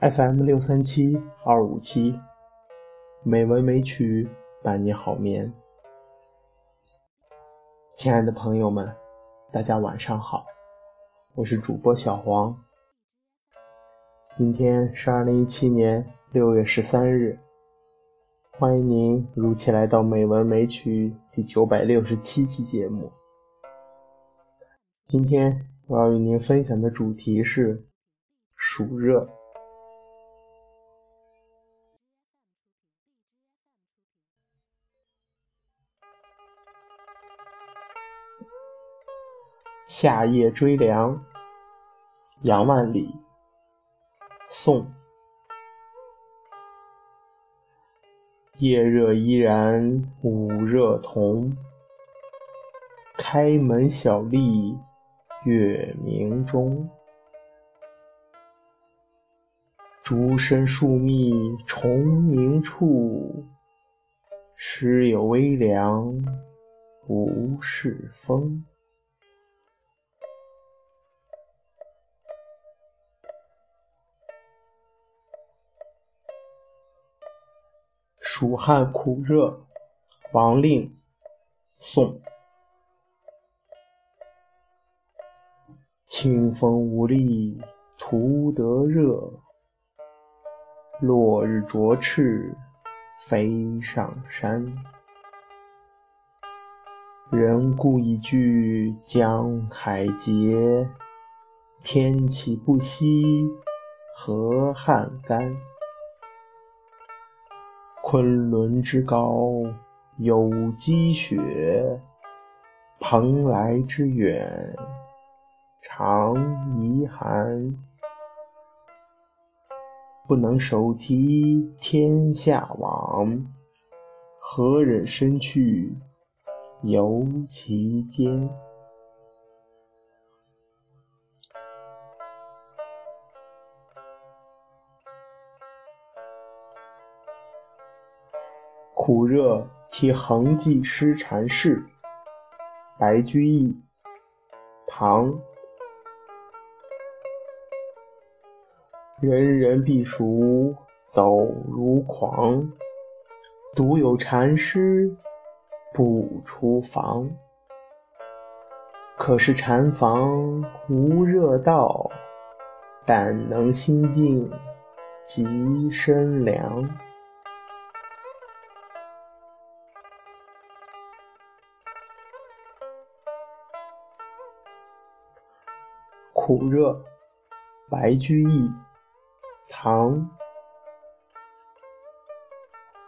FM 六三七二五七，美文美曲伴你好眠。亲爱的朋友们，大家晚上好，我是主播小黄。今天是二零一七年六月十三日，欢迎您如期来到《美文美曲》第九百六十七期节目。今天我要与您分享的主题是暑热。夏夜追凉，杨万里。宋。夜热依然午热同，开门小立月明中。竹深树密虫鸣处，时有微凉不是风。蜀汉苦热，王令，宋。清风无力徒得热，落日灼翅飞上山。人故已惧江海竭，天气不息河汉干。昆仑之高有积雪，蓬莱之远常遗寒。不能手提天下往，何忍身去游其间？苦热题横记诗禅事，白居易。唐。人人避暑走如狂，独有禅师不出房。可是禅房无热道，但能心静极身凉。苦热，白居易。唐。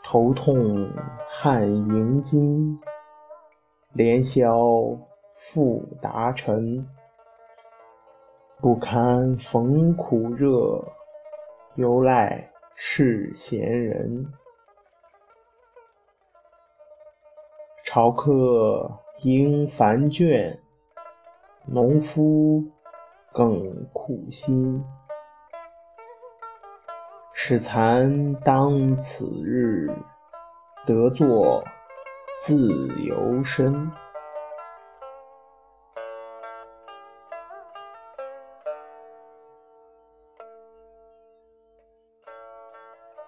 头痛汗盈襟，连宵复达晨。不堪逢苦热，犹赖是闲人。朝客应烦倦，农夫。更苦心，使残当此日得作自由身。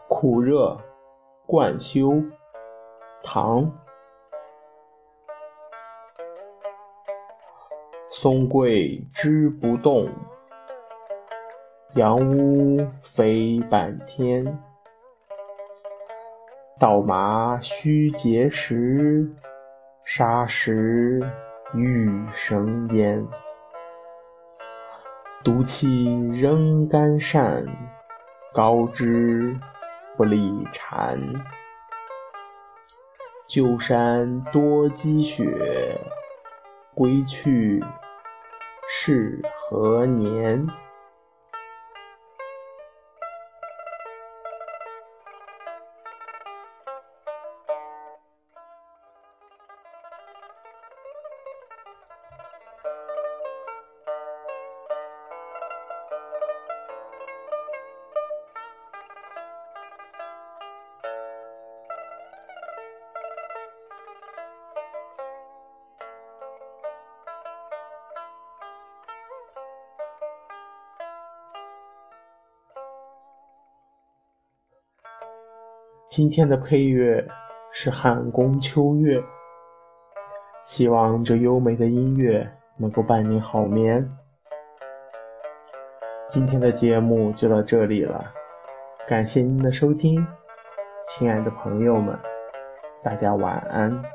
苦热，贯休，唐。松桂枝不动，杨屋飞半天。稻麻须结实，沙石欲生烟。毒气仍干善，高枝不利蝉。旧山多积雪，归去。是何年？今天的配乐是《汉宫秋月》，希望这优美的音乐能够伴您好眠。今天的节目就到这里了，感谢您的收听，亲爱的朋友们，大家晚安。